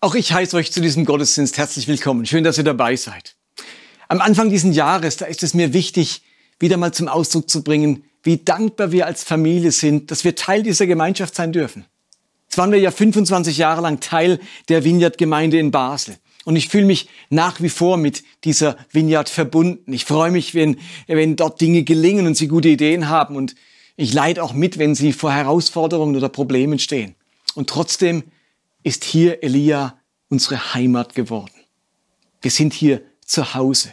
Auch ich heiße euch zu diesem Gottesdienst herzlich willkommen. Schön, dass ihr dabei seid. Am Anfang dieses Jahres, da ist es mir wichtig, wieder mal zum Ausdruck zu bringen, wie dankbar wir als Familie sind, dass wir Teil dieser Gemeinschaft sein dürfen. Jetzt waren wir ja 25 Jahre lang Teil der Vineyard-Gemeinde in Basel. Und ich fühle mich nach wie vor mit dieser Vineyard verbunden. Ich freue mich, wenn, wenn dort Dinge gelingen und Sie gute Ideen haben. Und ich leide auch mit, wenn Sie vor Herausforderungen oder Problemen stehen. Und trotzdem ist hier Elia unsere Heimat geworden. Wir sind hier zu Hause.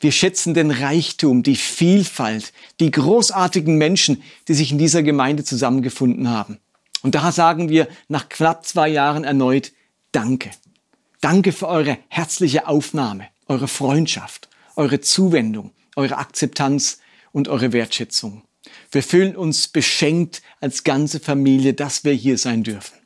Wir schätzen den Reichtum, die Vielfalt, die großartigen Menschen, die sich in dieser Gemeinde zusammengefunden haben. Und daher sagen wir nach knapp zwei Jahren erneut Danke. Danke für eure herzliche Aufnahme, eure Freundschaft, eure Zuwendung, eure Akzeptanz und eure Wertschätzung. Wir fühlen uns beschenkt als ganze Familie, dass wir hier sein dürfen.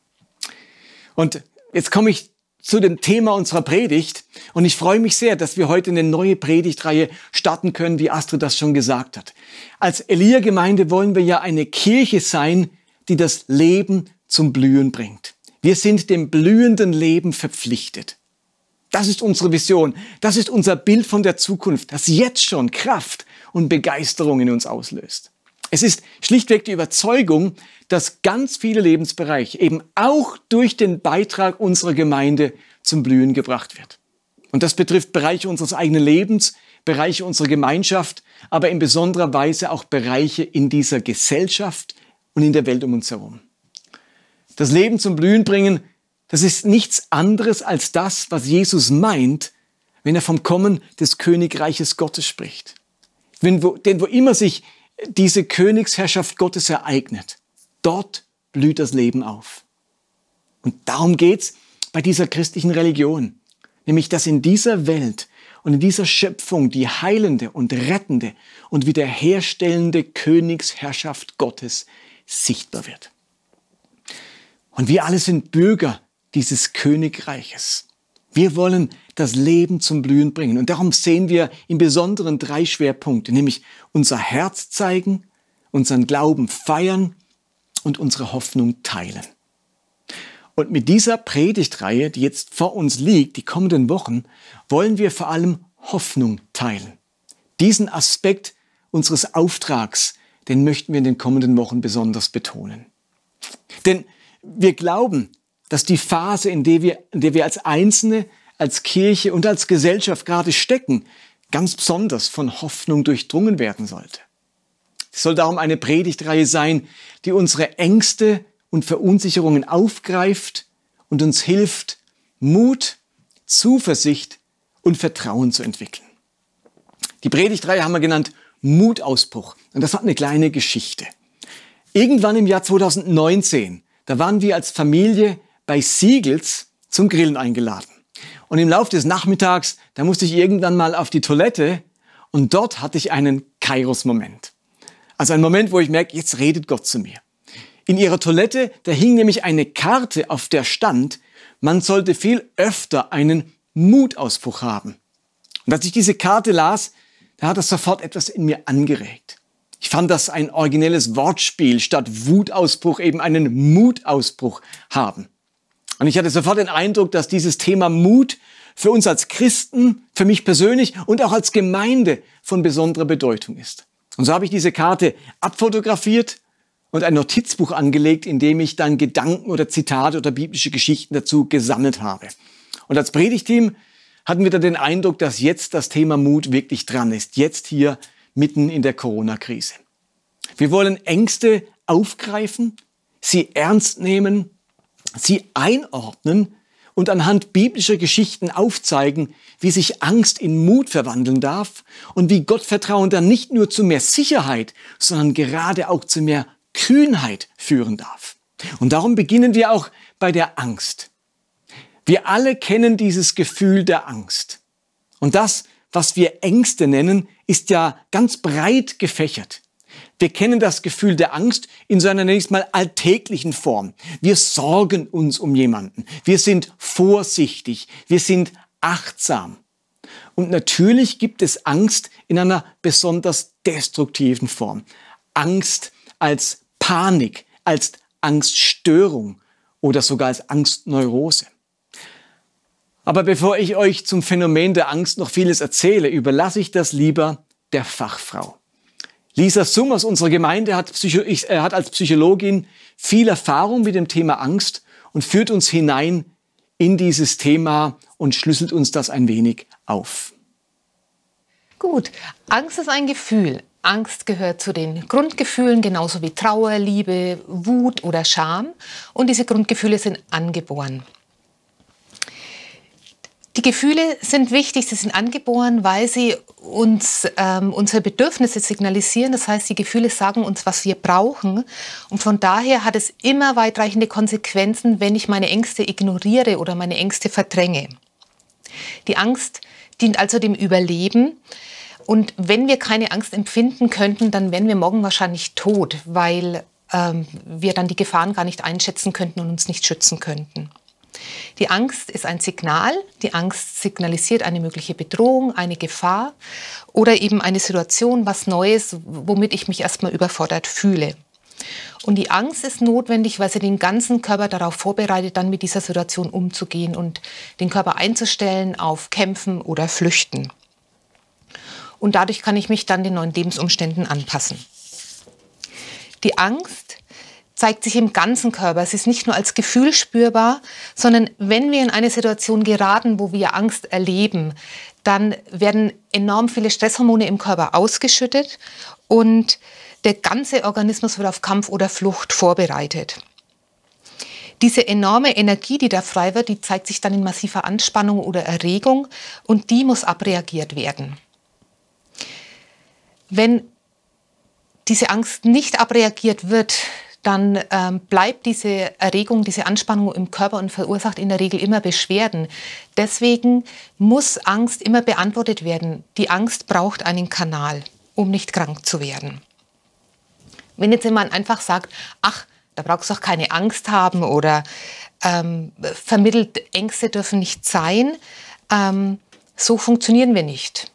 Und jetzt komme ich zu dem Thema unserer Predigt und ich freue mich sehr, dass wir heute eine neue Predigtreihe starten können, wie Astrid das schon gesagt hat. Als Elia-Gemeinde wollen wir ja eine Kirche sein, die das Leben zum Blühen bringt. Wir sind dem blühenden Leben verpflichtet. Das ist unsere Vision. Das ist unser Bild von der Zukunft, das jetzt schon Kraft und Begeisterung in uns auslöst. Es ist schlichtweg die Überzeugung, dass ganz viele Lebensbereiche eben auch durch den Beitrag unserer Gemeinde zum Blühen gebracht wird. Und das betrifft Bereiche unseres eigenen Lebens, Bereiche unserer Gemeinschaft, aber in besonderer Weise auch Bereiche in dieser Gesellschaft und in der Welt um uns herum. Das Leben zum Blühen bringen, das ist nichts anderes als das, was Jesus meint, wenn er vom Kommen des Königreiches Gottes spricht. Denn wo, denn wo immer sich diese Königsherrschaft Gottes ereignet, dort blüht das Leben auf. Und darum geht's bei dieser christlichen Religion, nämlich dass in dieser Welt und in dieser Schöpfung die heilende und rettende und wiederherstellende Königsherrschaft Gottes sichtbar wird. Und wir alle sind Bürger dieses Königreiches. Wir wollen das Leben zum Blühen bringen. Und darum sehen wir im Besonderen drei Schwerpunkte, nämlich unser Herz zeigen, unseren Glauben feiern und unsere Hoffnung teilen. Und mit dieser Predigtreihe, die jetzt vor uns liegt, die kommenden Wochen, wollen wir vor allem Hoffnung teilen. Diesen Aspekt unseres Auftrags, den möchten wir in den kommenden Wochen besonders betonen. Denn wir glauben, dass die Phase, in der wir, in der wir als Einzelne, als Kirche und als Gesellschaft gerade stecken, ganz besonders von Hoffnung durchdrungen werden sollte. Es soll darum eine Predigtreihe sein, die unsere Ängste und Verunsicherungen aufgreift und uns hilft, Mut, Zuversicht und Vertrauen zu entwickeln. Die Predigtreihe haben wir genannt Mutausbruch. Und das hat eine kleine Geschichte. Irgendwann im Jahr 2019, da waren wir als Familie bei Siegels zum Grillen eingeladen. Und im Laufe des Nachmittags, da musste ich irgendwann mal auf die Toilette und dort hatte ich einen Kairos-Moment. Also einen Moment, wo ich merke, jetzt redet Gott zu mir. In ihrer Toilette, da hing nämlich eine Karte, auf der stand, man sollte viel öfter einen Mutausbruch haben. Und als ich diese Karte las, da hat das sofort etwas in mir angeregt. Ich fand das ein originelles Wortspiel, statt Wutausbruch eben einen Mutausbruch haben. Und ich hatte sofort den Eindruck, dass dieses Thema Mut für uns als Christen, für mich persönlich und auch als Gemeinde von besonderer Bedeutung ist. Und so habe ich diese Karte abfotografiert und ein Notizbuch angelegt, in dem ich dann Gedanken oder Zitate oder biblische Geschichten dazu gesammelt habe. Und als Predigteam hatten wir dann den Eindruck, dass jetzt das Thema Mut wirklich dran ist. Jetzt hier mitten in der Corona-Krise. Wir wollen Ängste aufgreifen, sie ernst nehmen sie einordnen und anhand biblischer Geschichten aufzeigen, wie sich Angst in Mut verwandeln darf und wie Gottvertrauen dann nicht nur zu mehr Sicherheit, sondern gerade auch zu mehr Kühnheit führen darf. Und darum beginnen wir auch bei der Angst. Wir alle kennen dieses Gefühl der Angst. Und das, was wir Ängste nennen, ist ja ganz breit gefächert. Wir kennen das Gefühl der Angst in seiner nächst mal alltäglichen Form. Wir sorgen uns um jemanden. Wir sind vorsichtig. Wir sind achtsam. Und natürlich gibt es Angst in einer besonders destruktiven Form. Angst als Panik, als Angststörung oder sogar als Angstneurose. Aber bevor ich euch zum Phänomen der Angst noch vieles erzähle, überlasse ich das lieber der Fachfrau. Lisa Summ aus unserer Gemeinde hat, Psycho ich, äh, hat als Psychologin viel Erfahrung mit dem Thema Angst und führt uns hinein in dieses Thema und schlüsselt uns das ein wenig auf. Gut, Angst ist ein Gefühl. Angst gehört zu den Grundgefühlen, genauso wie Trauer, Liebe, Wut oder Scham. Und diese Grundgefühle sind angeboren. Die Gefühle sind wichtig, sie sind angeboren, weil sie uns ähm, unsere Bedürfnisse signalisieren. Das heißt, die Gefühle sagen uns, was wir brauchen. Und von daher hat es immer weitreichende Konsequenzen, wenn ich meine Ängste ignoriere oder meine Ängste verdränge. Die Angst dient also dem Überleben. Und wenn wir keine Angst empfinden könnten, dann wären wir morgen wahrscheinlich tot, weil ähm, wir dann die Gefahren gar nicht einschätzen könnten und uns nicht schützen könnten. Die Angst ist ein Signal. Die Angst signalisiert eine mögliche Bedrohung, eine Gefahr oder eben eine Situation, was Neues, womit ich mich erstmal überfordert fühle. Und die Angst ist notwendig, weil sie den ganzen Körper darauf vorbereitet, dann mit dieser Situation umzugehen und den Körper einzustellen auf Kämpfen oder Flüchten. Und dadurch kann ich mich dann den neuen Lebensumständen anpassen. Die Angst zeigt sich im ganzen Körper. Es ist nicht nur als Gefühl spürbar, sondern wenn wir in eine Situation geraten, wo wir Angst erleben, dann werden enorm viele Stresshormone im Körper ausgeschüttet und der ganze Organismus wird auf Kampf oder Flucht vorbereitet. Diese enorme Energie, die da frei wird, die zeigt sich dann in massiver Anspannung oder Erregung und die muss abreagiert werden. Wenn diese Angst nicht abreagiert wird, dann ähm, bleibt diese Erregung, diese Anspannung im Körper und verursacht in der Regel immer Beschwerden. Deswegen muss Angst immer beantwortet werden. Die Angst braucht einen Kanal, um nicht krank zu werden. Wenn jetzt jemand einfach sagt, ach, da brauchst du doch keine Angst haben oder ähm, vermittelt, Ängste dürfen nicht sein, ähm, so funktionieren wir nicht.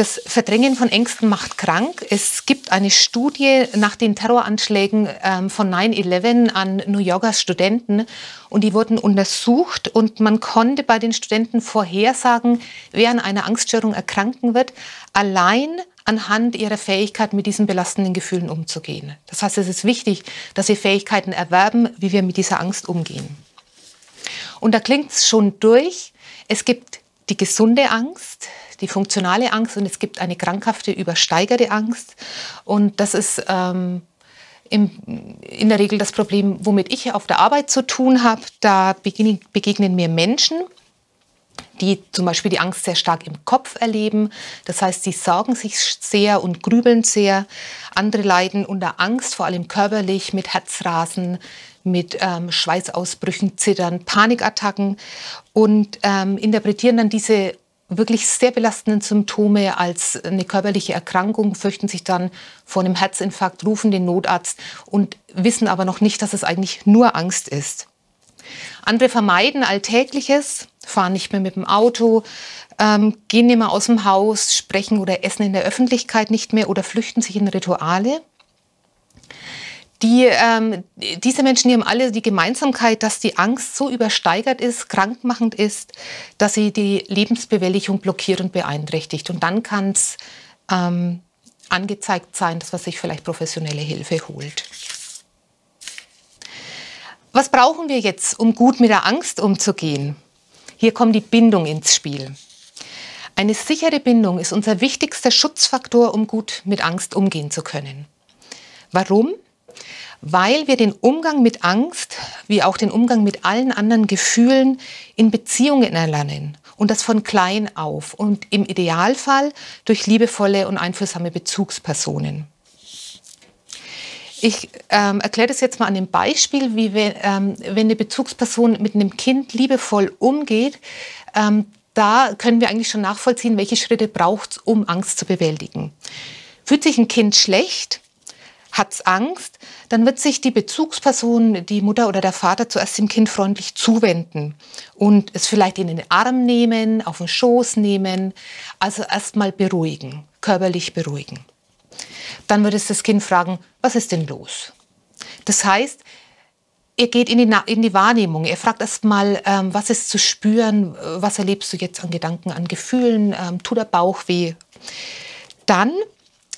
Das Verdrängen von Ängsten macht krank. Es gibt eine Studie nach den Terroranschlägen ähm, von 9-11 an New Yorker Studenten und die wurden untersucht und man konnte bei den Studenten vorhersagen, wer an einer Angststörung erkranken wird, allein anhand ihrer Fähigkeit, mit diesen belastenden Gefühlen umzugehen. Das heißt, es ist wichtig, dass wir Fähigkeiten erwerben, wie wir mit dieser Angst umgehen. Und da klingt es schon durch. Es gibt die gesunde Angst, die funktionale Angst und es gibt eine krankhafte, übersteigerte Angst. Und das ist ähm, im, in der Regel das Problem, womit ich auf der Arbeit zu tun habe. Da begegnen, begegnen mir Menschen, die zum Beispiel die Angst sehr stark im Kopf erleben. Das heißt, sie sorgen sich sehr und grübeln sehr. Andere leiden unter Angst, vor allem körperlich, mit Herzrasen, mit ähm, Schweißausbrüchen, Zittern, Panikattacken und ähm, interpretieren dann diese wirklich sehr belastenden Symptome als eine körperliche Erkrankung, fürchten sich dann vor einem Herzinfarkt, rufen den Notarzt und wissen aber noch nicht, dass es eigentlich nur Angst ist. Andere vermeiden Alltägliches, fahren nicht mehr mit dem Auto, ähm, gehen nicht mehr aus dem Haus, sprechen oder essen in der Öffentlichkeit nicht mehr oder flüchten sich in Rituale. Die, ähm, diese Menschen die haben alle die Gemeinsamkeit, dass die Angst so übersteigert ist, krankmachend ist, dass sie die Lebensbewältigung blockiert und beeinträchtigt. Und dann kann es ähm, angezeigt sein, dass man sich vielleicht professionelle Hilfe holt. Was brauchen wir jetzt, um gut mit der Angst umzugehen? Hier kommt die Bindung ins Spiel. Eine sichere Bindung ist unser wichtigster Schutzfaktor, um gut mit Angst umgehen zu können. Warum? Weil wir den Umgang mit Angst wie auch den Umgang mit allen anderen Gefühlen in Beziehungen erlernen und das von klein auf und im Idealfall durch liebevolle und einfühlsame Bezugspersonen. Ich ähm, erkläre das jetzt mal an dem Beispiel, wie wir, ähm, wenn eine Bezugsperson mit einem Kind liebevoll umgeht, ähm, da können wir eigentlich schon nachvollziehen, welche Schritte braucht es, um Angst zu bewältigen. Fühlt sich ein Kind schlecht, hat Angst, dann wird sich die Bezugsperson, die Mutter oder der Vater, zuerst dem Kind freundlich zuwenden und es vielleicht in den Arm nehmen, auf den Schoß nehmen, also erstmal beruhigen, körperlich beruhigen. Dann wird es das Kind fragen, was ist denn los? Das heißt, er geht in die, in die Wahrnehmung. Er fragt erstmal, ähm, was ist zu spüren, was erlebst du jetzt an Gedanken, an Gefühlen, ähm, tut der Bauch weh. Dann,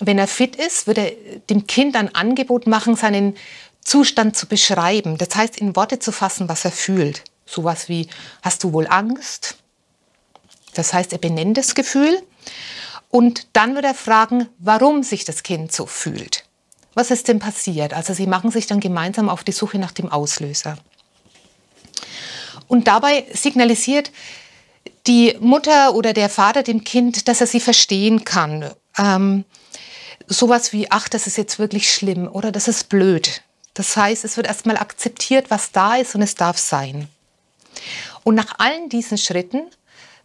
wenn er fit ist, wird er dem Kind ein Angebot machen, seinen Zustand zu beschreiben. Das heißt, in Worte zu fassen, was er fühlt. Sowas wie, hast du wohl Angst? Das heißt, er benennt das Gefühl und dann wird er fragen, warum sich das Kind so fühlt. Was ist denn passiert? Also sie machen sich dann gemeinsam auf die Suche nach dem Auslöser. Und dabei signalisiert die Mutter oder der Vater dem Kind, dass er sie verstehen kann. Ähm, sowas wie, ach, das ist jetzt wirklich schlimm oder das ist blöd. Das heißt, es wird erstmal akzeptiert, was da ist und es darf sein. Und nach allen diesen Schritten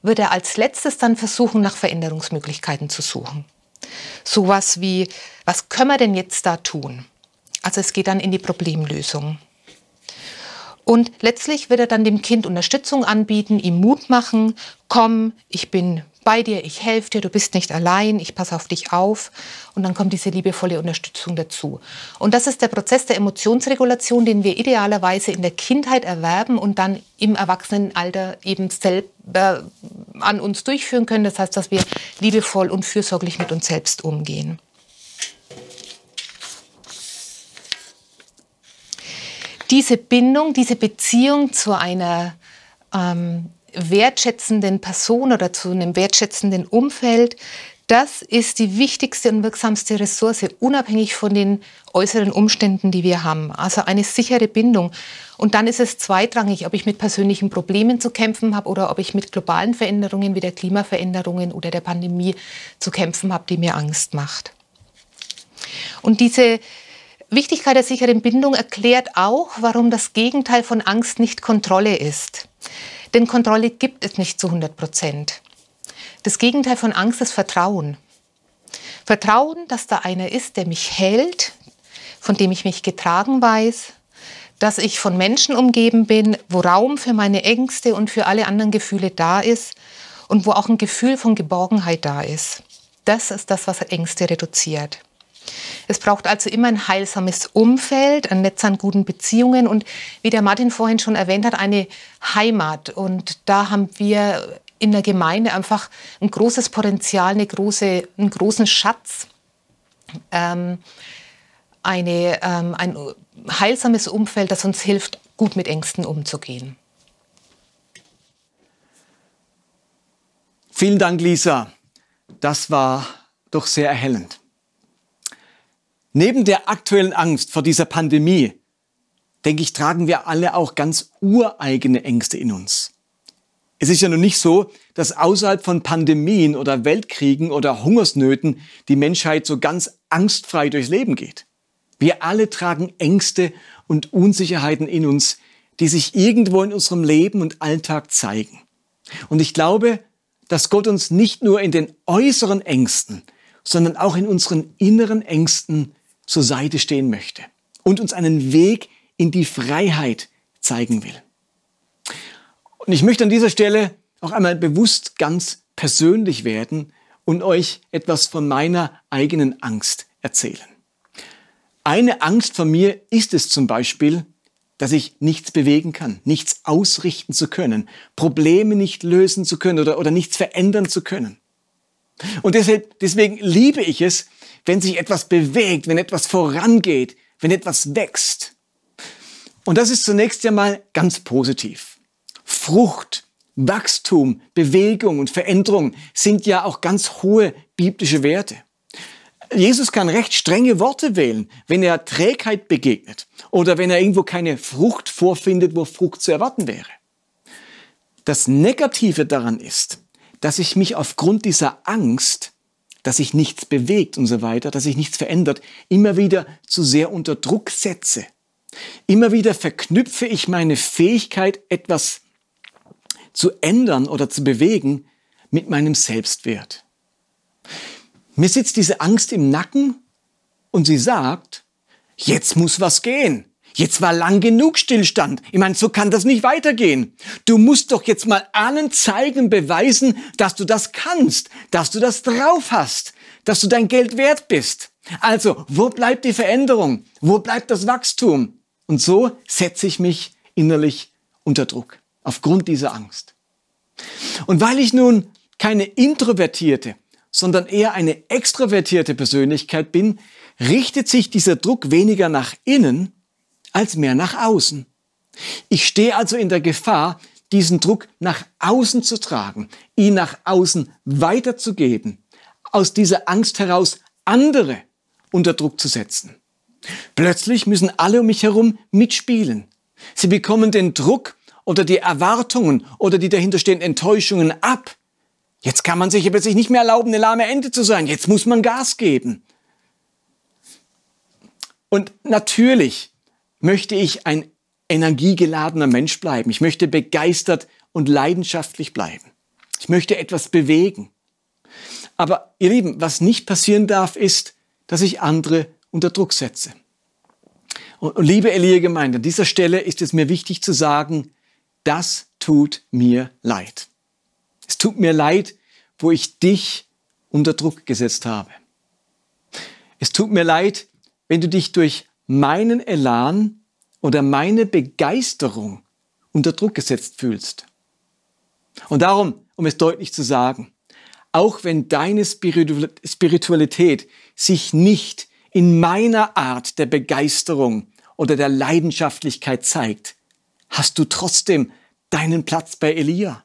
wird er als letztes dann versuchen, nach Veränderungsmöglichkeiten zu suchen. Sowas wie, was können wir denn jetzt da tun? Also es geht dann in die Problemlösung. Und letztlich wird er dann dem Kind Unterstützung anbieten, ihm Mut machen, komm, ich bin bei dir, ich helfe dir, du bist nicht allein, ich passe auf dich auf. Und dann kommt diese liebevolle Unterstützung dazu. Und das ist der Prozess der Emotionsregulation, den wir idealerweise in der Kindheit erwerben und dann im Erwachsenenalter eben selber an uns durchführen können. Das heißt, dass wir liebevoll und fürsorglich mit uns selbst umgehen. Diese Bindung, diese Beziehung zu einer ähm, wertschätzenden Person oder zu einem wertschätzenden Umfeld, das ist die wichtigste und wirksamste Ressource, unabhängig von den äußeren Umständen, die wir haben. Also eine sichere Bindung. Und dann ist es zweitrangig, ob ich mit persönlichen Problemen zu kämpfen habe oder ob ich mit globalen Veränderungen wie der Klimaveränderungen oder der Pandemie zu kämpfen habe, die mir Angst macht. Und diese Wichtigkeit der sicheren Bindung erklärt auch, warum das Gegenteil von Angst nicht Kontrolle ist. Denn Kontrolle gibt es nicht zu 100 Prozent. Das Gegenteil von Angst ist Vertrauen. Vertrauen, dass da einer ist, der mich hält, von dem ich mich getragen weiß, dass ich von Menschen umgeben bin, wo Raum für meine Ängste und für alle anderen Gefühle da ist und wo auch ein Gefühl von Geborgenheit da ist. Das ist das, was Ängste reduziert. Es braucht also immer ein heilsames Umfeld, ein Netz an guten Beziehungen und wie der Martin vorhin schon erwähnt hat, eine Heimat. Und da haben wir in der Gemeinde einfach ein großes Potenzial, eine große, einen großen Schatz, ähm, eine, ähm, ein heilsames Umfeld, das uns hilft, gut mit Ängsten umzugehen. Vielen Dank, Lisa. Das war doch sehr erhellend. Neben der aktuellen Angst vor dieser Pandemie, denke ich, tragen wir alle auch ganz ureigene Ängste in uns. Es ist ja nun nicht so, dass außerhalb von Pandemien oder Weltkriegen oder Hungersnöten die Menschheit so ganz angstfrei durchs Leben geht. Wir alle tragen Ängste und Unsicherheiten in uns, die sich irgendwo in unserem Leben und Alltag zeigen. Und ich glaube, dass Gott uns nicht nur in den äußeren Ängsten, sondern auch in unseren inneren Ängsten zur Seite stehen möchte und uns einen Weg in die Freiheit zeigen will. Und ich möchte an dieser Stelle auch einmal bewusst ganz persönlich werden und euch etwas von meiner eigenen Angst erzählen. Eine Angst von mir ist es zum Beispiel, dass ich nichts bewegen kann, nichts ausrichten zu können, Probleme nicht lösen zu können oder, oder nichts verändern zu können. Und deshalb, deswegen liebe ich es, wenn sich etwas bewegt, wenn etwas vorangeht, wenn etwas wächst. Und das ist zunächst einmal ganz positiv. Frucht, Wachstum, Bewegung und Veränderung sind ja auch ganz hohe biblische Werte. Jesus kann recht strenge Worte wählen, wenn er Trägheit begegnet oder wenn er irgendwo keine Frucht vorfindet, wo Frucht zu erwarten wäre. Das Negative daran ist, dass ich mich aufgrund dieser Angst dass sich nichts bewegt und so weiter, dass sich nichts verändert, immer wieder zu sehr unter Druck setze. Immer wieder verknüpfe ich meine Fähigkeit, etwas zu ändern oder zu bewegen, mit meinem Selbstwert. Mir sitzt diese Angst im Nacken und sie sagt, jetzt muss was gehen. Jetzt war lang genug Stillstand. Ich meine, so kann das nicht weitergehen. Du musst doch jetzt mal allen zeigen, beweisen, dass du das kannst, dass du das drauf hast, dass du dein Geld wert bist. Also, wo bleibt die Veränderung? Wo bleibt das Wachstum? Und so setze ich mich innerlich unter Druck, aufgrund dieser Angst. Und weil ich nun keine introvertierte, sondern eher eine extrovertierte Persönlichkeit bin, richtet sich dieser Druck weniger nach innen als mehr nach außen. Ich stehe also in der Gefahr, diesen Druck nach außen zu tragen, ihn nach außen weiterzugeben, aus dieser Angst heraus andere unter Druck zu setzen. Plötzlich müssen alle um mich herum mitspielen. Sie bekommen den Druck oder die Erwartungen oder die dahinterstehenden Enttäuschungen ab. Jetzt kann man sich plötzlich nicht mehr erlauben, eine lahme Ente zu sein. Jetzt muss man Gas geben. Und natürlich möchte ich ein energiegeladener Mensch bleiben. Ich möchte begeistert und leidenschaftlich bleiben. Ich möchte etwas bewegen. Aber ihr Lieben, was nicht passieren darf, ist, dass ich andere unter Druck setze. Und, liebe Elia-Gemeinde, an dieser Stelle ist es mir wichtig zu sagen, das tut mir leid. Es tut mir leid, wo ich dich unter Druck gesetzt habe. Es tut mir leid, wenn du dich durch meinen Elan oder meine Begeisterung unter Druck gesetzt fühlst. Und darum, um es deutlich zu sagen, auch wenn deine Spiritualität sich nicht in meiner Art der Begeisterung oder der Leidenschaftlichkeit zeigt, hast du trotzdem deinen Platz bei Elia.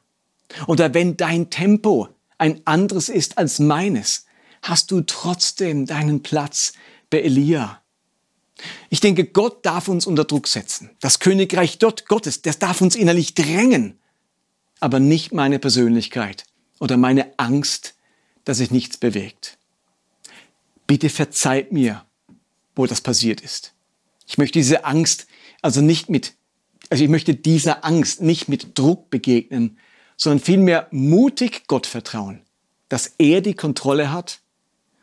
Oder wenn dein Tempo ein anderes ist als meines, hast du trotzdem deinen Platz bei Elia. Ich denke, Gott darf uns unter Druck setzen. Das Königreich dort Gottes, das darf uns innerlich drängen. Aber nicht meine Persönlichkeit oder meine Angst, dass sich nichts bewegt. Bitte verzeiht mir, wo das passiert ist. Ich möchte diese Angst also nicht mit, also ich möchte dieser Angst nicht mit Druck begegnen, sondern vielmehr mutig Gott vertrauen, dass er die Kontrolle hat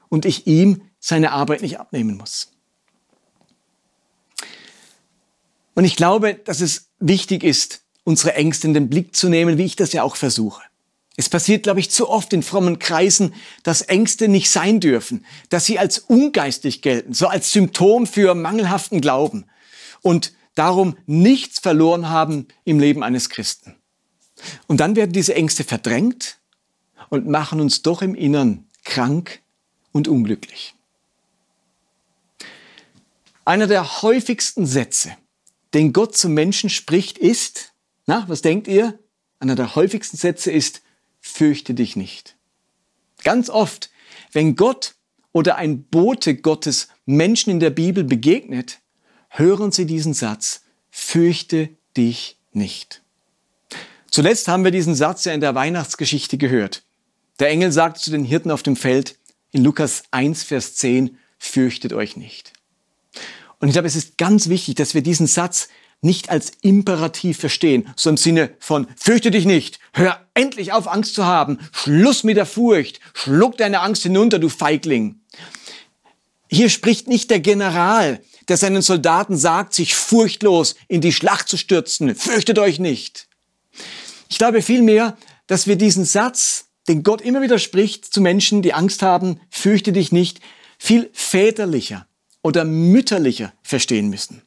und ich ihm seine Arbeit nicht abnehmen muss. Und ich glaube, dass es wichtig ist, unsere Ängste in den Blick zu nehmen, wie ich das ja auch versuche. Es passiert, glaube ich, zu oft in frommen Kreisen, dass Ängste nicht sein dürfen, dass sie als ungeistig gelten, so als Symptom für mangelhaften Glauben und darum nichts verloren haben im Leben eines Christen. Und dann werden diese Ängste verdrängt und machen uns doch im Innern krank und unglücklich. Einer der häufigsten Sätze, den Gott zum Menschen spricht, ist, na, was denkt ihr? Einer der häufigsten Sätze ist, fürchte dich nicht. Ganz oft, wenn Gott oder ein Bote Gottes Menschen in der Bibel begegnet, hören sie diesen Satz, fürchte dich nicht. Zuletzt haben wir diesen Satz ja in der Weihnachtsgeschichte gehört. Der Engel sagt zu den Hirten auf dem Feld in Lukas 1, Vers 10, fürchtet euch nicht. Und ich glaube, es ist ganz wichtig, dass wir diesen Satz nicht als Imperativ verstehen, so im Sinne von fürchte dich nicht, hör endlich auf Angst zu haben, Schluss mit der Furcht, schluck deine Angst hinunter, du Feigling. Hier spricht nicht der General, der seinen Soldaten sagt, sich furchtlos in die Schlacht zu stürzen, fürchtet euch nicht. Ich glaube vielmehr, dass wir diesen Satz, den Gott immer wieder spricht zu Menschen, die Angst haben, fürchte dich nicht, viel väterlicher oder mütterlicher verstehen müssen.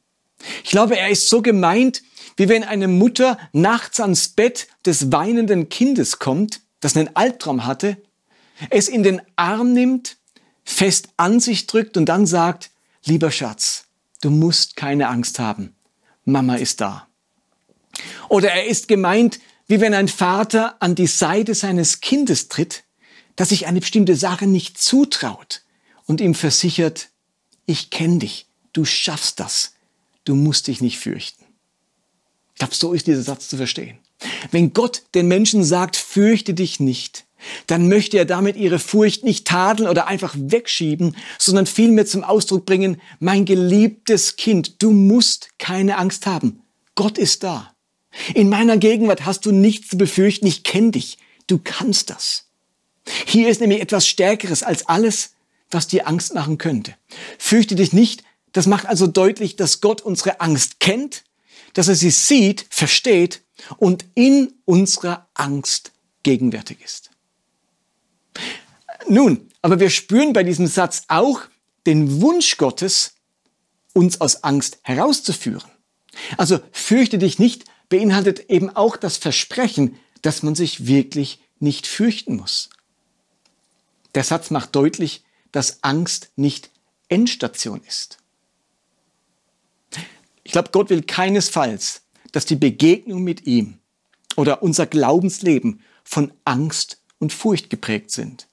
Ich glaube, er ist so gemeint, wie wenn eine Mutter nachts ans Bett des weinenden Kindes kommt, das einen Albtraum hatte, es in den Arm nimmt, fest an sich drückt und dann sagt, lieber Schatz, du musst keine Angst haben, Mama ist da. Oder er ist gemeint, wie wenn ein Vater an die Seite seines Kindes tritt, das sich eine bestimmte Sache nicht zutraut und ihm versichert, ich kenne dich, du schaffst das, du musst dich nicht fürchten. Ich glaube, so ist dieser Satz zu verstehen. Wenn Gott den Menschen sagt, fürchte dich nicht, dann möchte er damit ihre Furcht nicht tadeln oder einfach wegschieben, sondern vielmehr zum Ausdruck bringen, mein geliebtes Kind, du musst keine Angst haben. Gott ist da. In meiner Gegenwart hast du nichts zu befürchten, ich kenne dich, du kannst das. Hier ist nämlich etwas Stärkeres als alles, was dir Angst machen könnte. Fürchte dich nicht, das macht also deutlich, dass Gott unsere Angst kennt, dass er sie sieht, versteht und in unserer Angst gegenwärtig ist. Nun, aber wir spüren bei diesem Satz auch den Wunsch Gottes, uns aus Angst herauszuführen. Also fürchte dich nicht beinhaltet eben auch das Versprechen, dass man sich wirklich nicht fürchten muss. Der Satz macht deutlich, dass Angst nicht Endstation ist. Ich glaube, Gott will keinesfalls, dass die Begegnung mit ihm oder unser Glaubensleben von Angst und Furcht geprägt sind.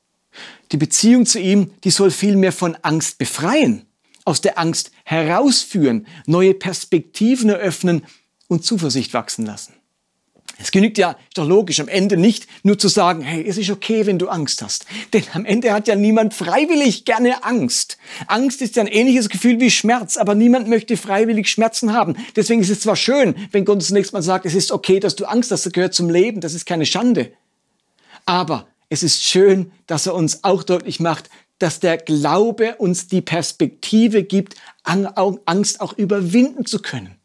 Die Beziehung zu ihm, die soll vielmehr von Angst befreien, aus der Angst herausführen, neue Perspektiven eröffnen und Zuversicht wachsen lassen. Es genügt ja, doch logisch, am Ende nicht nur zu sagen, hey, es ist okay, wenn du Angst hast. Denn am Ende hat ja niemand freiwillig gerne Angst. Angst ist ja ein ähnliches Gefühl wie Schmerz, aber niemand möchte freiwillig Schmerzen haben. Deswegen ist es zwar schön, wenn Gott uns nächstes Mal sagt, es ist okay, dass du Angst hast, das gehört zum Leben, das ist keine Schande. Aber es ist schön, dass er uns auch deutlich macht, dass der Glaube uns die Perspektive gibt, Angst auch überwinden zu können.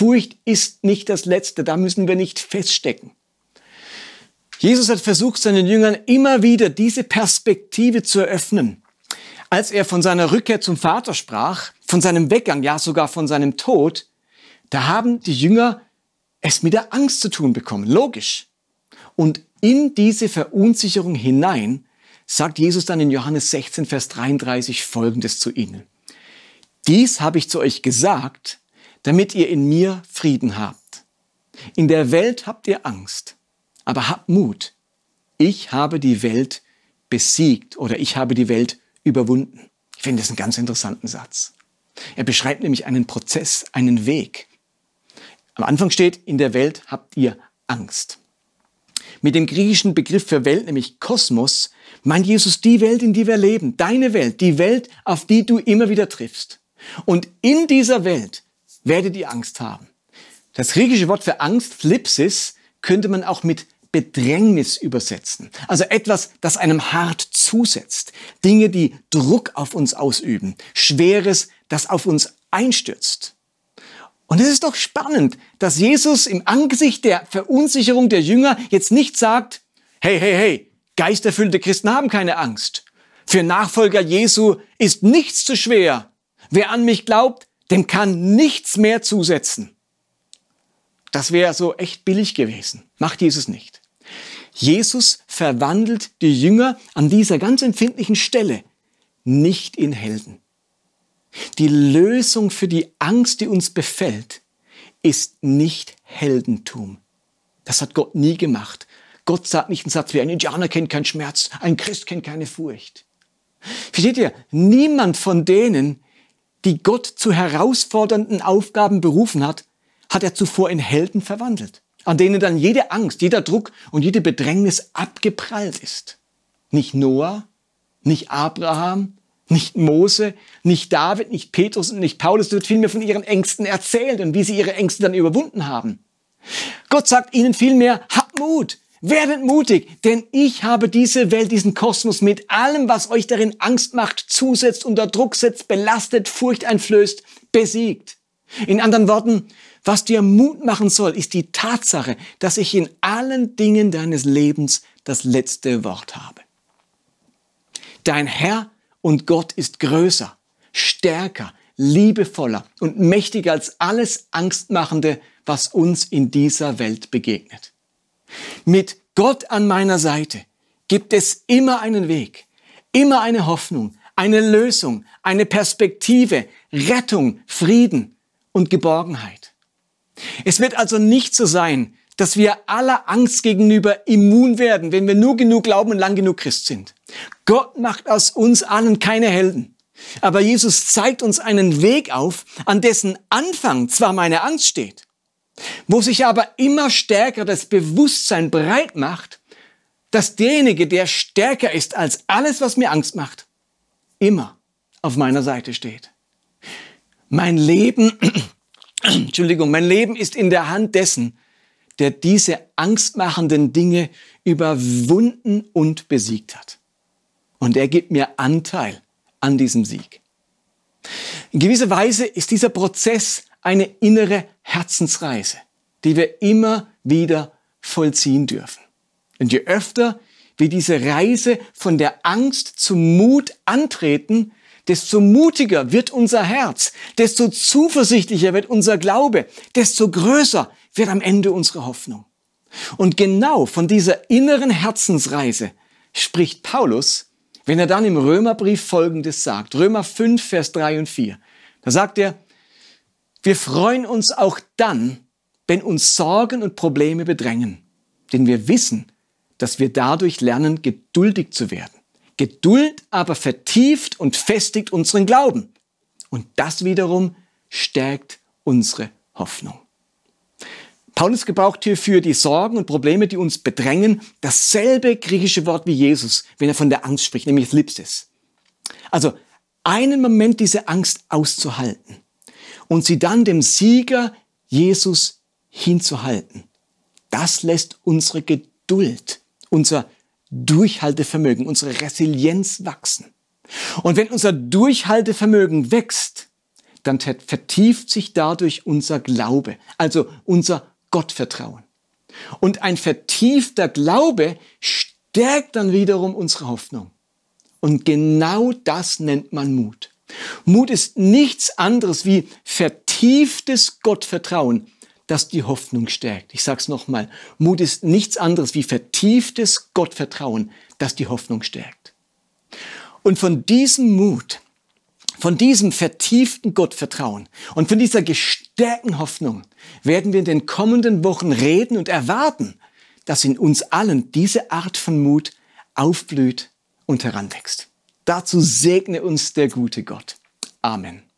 Furcht ist nicht das Letzte, da müssen wir nicht feststecken. Jesus hat versucht, seinen Jüngern immer wieder diese Perspektive zu eröffnen. Als er von seiner Rückkehr zum Vater sprach, von seinem Weggang, ja sogar von seinem Tod, da haben die Jünger es mit der Angst zu tun bekommen. Logisch. Und in diese Verunsicherung hinein sagt Jesus dann in Johannes 16, Vers 33 Folgendes zu ihnen. Dies habe ich zu euch gesagt, damit ihr in mir Frieden habt. In der Welt habt ihr Angst, aber habt Mut. Ich habe die Welt besiegt oder ich habe die Welt überwunden. Ich finde das einen ganz interessanten Satz. Er beschreibt nämlich einen Prozess, einen Weg. Am Anfang steht, in der Welt habt ihr Angst. Mit dem griechischen Begriff für Welt, nämlich Kosmos, meint Jesus die Welt, in die wir leben, deine Welt, die Welt, auf die du immer wieder triffst. Und in dieser Welt werdet ihr Angst haben. Das griechische Wort für Angst, Flipsis, könnte man auch mit Bedrängnis übersetzen. Also etwas, das einem hart zusetzt. Dinge, die Druck auf uns ausüben. Schweres, das auf uns einstürzt. Und es ist doch spannend, dass Jesus im Angesicht der Verunsicherung der Jünger jetzt nicht sagt, hey, hey, hey, geisterfüllte Christen haben keine Angst. Für Nachfolger Jesu ist nichts zu schwer. Wer an mich glaubt, dem kann nichts mehr zusetzen. Das wäre so echt billig gewesen. Macht Jesus nicht. Jesus verwandelt die Jünger an dieser ganz empfindlichen Stelle nicht in Helden. Die Lösung für die Angst, die uns befällt, ist nicht Heldentum. Das hat Gott nie gemacht. Gott sagt nicht einen Satz wie ein Indianer kennt keinen Schmerz, ein Christ kennt keine Furcht. Versteht ihr? Niemand von denen, die Gott zu herausfordernden Aufgaben berufen hat, hat er zuvor in Helden verwandelt, an denen dann jede Angst, jeder Druck und jede Bedrängnis abgeprallt ist. Nicht Noah, nicht Abraham, nicht Mose, nicht David, nicht Petrus und nicht Paulus. Es wird vielmehr von ihren Ängsten erzählt und wie sie ihre Ängste dann überwunden haben. Gott sagt ihnen vielmehr, habt Mut, werdet mutig, denn ich habe diese Welt, diesen Kosmos mit allem, was euch darin Angst macht, zusetzt, unter Druck setzt, belastet, Furcht einflößt, besiegt. In anderen Worten, was dir Mut machen soll, ist die Tatsache, dass ich in allen Dingen deines Lebens das letzte Wort habe. Dein Herr und Gott ist größer, stärker, liebevoller und mächtiger als alles Angstmachende, was uns in dieser Welt begegnet. Mit Gott an meiner Seite gibt es immer einen Weg, immer eine Hoffnung, eine Lösung, eine Perspektive, Rettung, Frieden und Geborgenheit. Es wird also nicht so sein, dass wir aller Angst gegenüber immun werden, wenn wir nur genug glauben und lang genug Christ sind. Gott macht aus uns allen keine Helden. Aber Jesus zeigt uns einen Weg auf, an dessen Anfang zwar meine Angst steht, wo sich aber immer stärker das Bewusstsein breit macht, dass derjenige, der stärker ist als alles, was mir Angst macht, immer auf meiner Seite steht. Mein Leben, Entschuldigung, mein Leben ist in der Hand dessen, der diese angstmachenden Dinge überwunden und besiegt hat. Und er gibt mir Anteil an diesem Sieg. In gewisser Weise ist dieser Prozess eine innere Herzensreise, die wir immer wieder vollziehen dürfen. Und je öfter wir diese Reise von der Angst zum Mut antreten, desto mutiger wird unser Herz, desto zuversichtlicher wird unser Glaube, desto größer wird am Ende unsere Hoffnung. Und genau von dieser inneren Herzensreise spricht Paulus, wenn er dann im Römerbrief Folgendes sagt. Römer 5, Vers 3 und 4. Da sagt er, wir freuen uns auch dann, wenn uns Sorgen und Probleme bedrängen, denn wir wissen, dass wir dadurch lernen, geduldig zu werden. Geduld aber vertieft und festigt unseren Glauben. Und das wiederum stärkt unsere Hoffnung. Paulus gebraucht hier für die Sorgen und Probleme, die uns bedrängen, dasselbe griechische Wort wie Jesus, wenn er von der Angst spricht, nämlich Lipsis. Also einen Moment diese Angst auszuhalten und sie dann dem Sieger Jesus hinzuhalten. Das lässt unsere Geduld, unser Durchhaltevermögen, unsere Resilienz wachsen. Und wenn unser Durchhaltevermögen wächst, dann vertieft sich dadurch unser Glaube, also unser Gottvertrauen. Und ein vertiefter Glaube stärkt dann wiederum unsere Hoffnung. Und genau das nennt man Mut. Mut ist nichts anderes wie vertieftes Gottvertrauen, das die Hoffnung stärkt. Ich sage es nochmal. Mut ist nichts anderes wie vertieftes Gottvertrauen, das die Hoffnung stärkt. Und von diesem Mut, von diesem vertieften Gottvertrauen und von dieser gestärkten Hoffnung werden wir in den kommenden Wochen reden und erwarten, dass in uns allen diese Art von Mut aufblüht und heranwächst. Dazu segne uns der gute Gott. Amen.